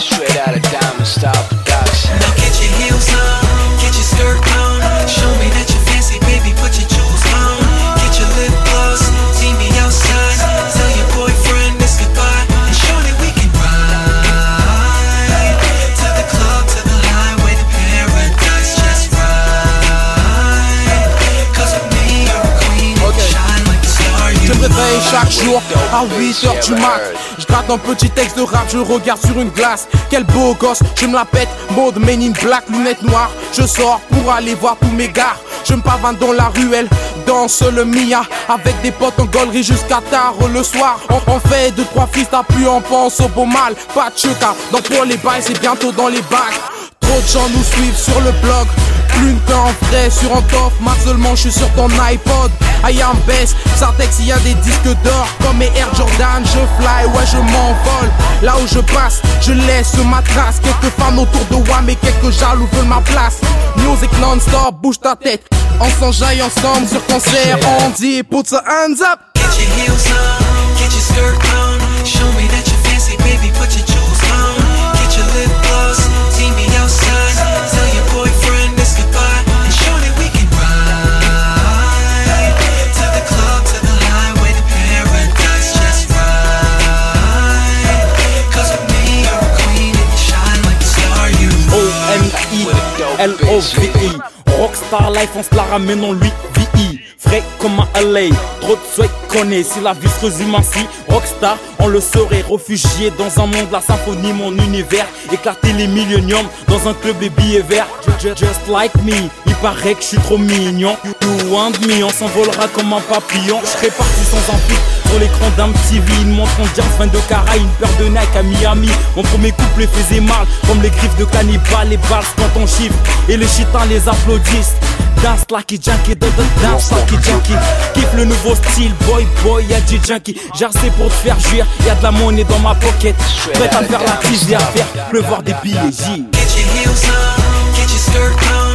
Straight out of Diamond Style Production. Now get your heels on, chaque jour à 8h du mat. Je gratte un petit texte de rap, je regarde sur une glace. Quel beau gosse, je me la pète. Mode Men in Black, lunettes noires. Je sors pour aller voir tous mes gars. Je me pavane dans la ruelle, danse le Mia Avec des potes en gaulerie jusqu'à tard le soir On, fait deux trois fils, t'as plus on pense au beau mal Pas de chuka, donc pour les bails c'est bientôt dans les bacs Trop de gens nous suivent sur le blog. Plus de temps vrai sur un coffre seulement je suis sur ton iPod. I am best, Sartex y a des disques d'or. Comme mes Air Jordan, je fly, ouais je m'envole. Là où je passe, je laisse ma trace. Quelques fans autour de moi mais quelques jaloux veulent ma place. Music non-stop, bouge ta tête. On s'enjaille ensemble sur concert. On dit put your hands up. Get your heels on, get your skirt on. Show me are. O-M-I-L-O-V-I Rockstar Life, on se la ramène en lui, VI Frais comme un LA, trop de souhaits connaît Si la vie se résume ainsi, Rockstar, on le serait Réfugié dans un monde, la symphonie, mon univers. Éclater les milléniums dans un club des billets verts. Ju- ju- Just like me, paraît que je suis trop mignon. You, want me, on s'envolera comme un papillon. Je serai parti sans un sur l'écran d'un TV Une montre en fin de cara, une paire de Nike à Miami. Mon premier couple faisait mal, comme les griffes de cannibale Les balles quand on chiffre, et les chitans les applaudissent. Dance like a junkie, da- da- dance like junkie. Kiffe le nouveau style, boy boy, y'a du junkie. Assez pour te faire jouir, y'a de la monnaie dans ma pocket. Prête à faire la crise et à faire pleuvoir des billets. Get your heels on, get your skirt